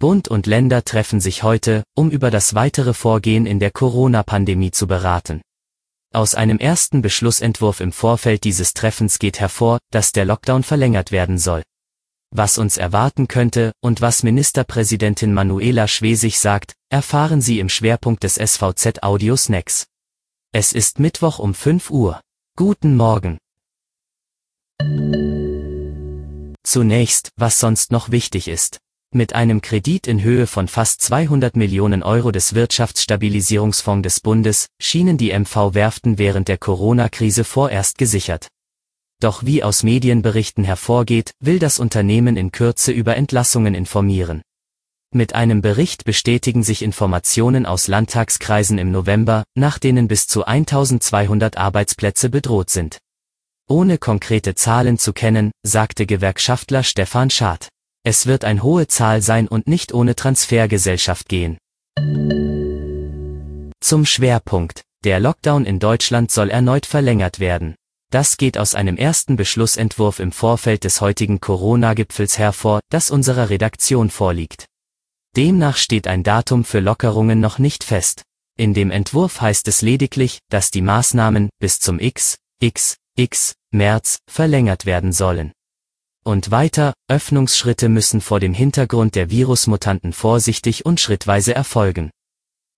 Bund und Länder treffen sich heute, um über das weitere Vorgehen in der Corona-Pandemie zu beraten. Aus einem ersten Beschlussentwurf im Vorfeld dieses Treffens geht hervor, dass der Lockdown verlängert werden soll. Was uns erwarten könnte und was Ministerpräsidentin Manuela Schwesig sagt, erfahren Sie im Schwerpunkt des SVZ Audio Snacks. Es ist Mittwoch um 5 Uhr. Guten Morgen. Zunächst, was sonst noch wichtig ist. Mit einem Kredit in Höhe von fast 200 Millionen Euro des Wirtschaftsstabilisierungsfonds des Bundes schienen die MV-Werften während der Corona-Krise vorerst gesichert. Doch wie aus Medienberichten hervorgeht, will das Unternehmen in Kürze über Entlassungen informieren. Mit einem Bericht bestätigen sich Informationen aus Landtagskreisen im November, nach denen bis zu 1200 Arbeitsplätze bedroht sind. Ohne konkrete Zahlen zu kennen, sagte Gewerkschaftler Stefan Schad. Es wird ein hohe Zahl sein und nicht ohne Transfergesellschaft gehen. Zum Schwerpunkt. Der Lockdown in Deutschland soll erneut verlängert werden. Das geht aus einem ersten Beschlussentwurf im Vorfeld des heutigen Corona-Gipfels hervor, das unserer Redaktion vorliegt. Demnach steht ein Datum für Lockerungen noch nicht fest. In dem Entwurf heißt es lediglich, dass die Maßnahmen bis zum X, X, X, März verlängert werden sollen. Und weiter, Öffnungsschritte müssen vor dem Hintergrund der Virusmutanten vorsichtig und schrittweise erfolgen.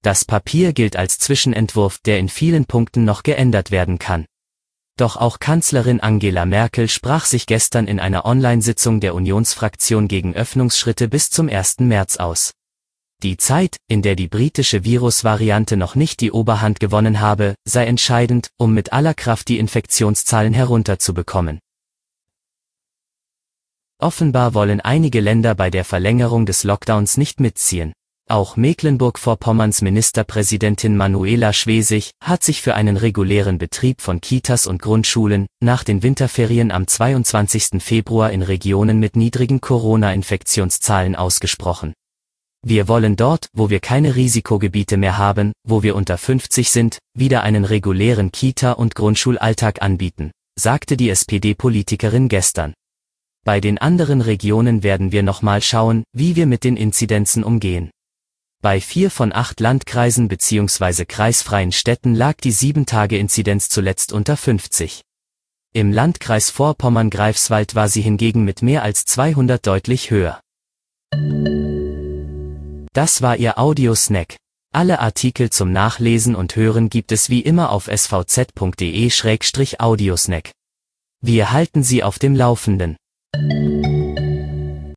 Das Papier gilt als Zwischenentwurf, der in vielen Punkten noch geändert werden kann. Doch auch Kanzlerin Angela Merkel sprach sich gestern in einer Online-Sitzung der Unionsfraktion gegen Öffnungsschritte bis zum 1. März aus. Die Zeit, in der die britische Virusvariante noch nicht die Oberhand gewonnen habe, sei entscheidend, um mit aller Kraft die Infektionszahlen herunterzubekommen. Offenbar wollen einige Länder bei der Verlängerung des Lockdowns nicht mitziehen. Auch Mecklenburg-Vorpommerns Ministerpräsidentin Manuela Schwesig hat sich für einen regulären Betrieb von Kitas und Grundschulen nach den Winterferien am 22. Februar in Regionen mit niedrigen Corona-Infektionszahlen ausgesprochen. Wir wollen dort, wo wir keine Risikogebiete mehr haben, wo wir unter 50 sind, wieder einen regulären Kita- und Grundschulalltag anbieten, sagte die SPD-Politikerin gestern. Bei den anderen Regionen werden wir nochmal schauen, wie wir mit den Inzidenzen umgehen. Bei vier von acht Landkreisen bzw. kreisfreien Städten lag die 7-Tage-Inzidenz zuletzt unter 50. Im Landkreis Vorpommern-Greifswald war sie hingegen mit mehr als 200 deutlich höher. Das war Ihr Audiosnack. Alle Artikel zum Nachlesen und Hören gibt es wie immer auf svz.de-audiosnack. Wir halten Sie auf dem Laufenden. thank you.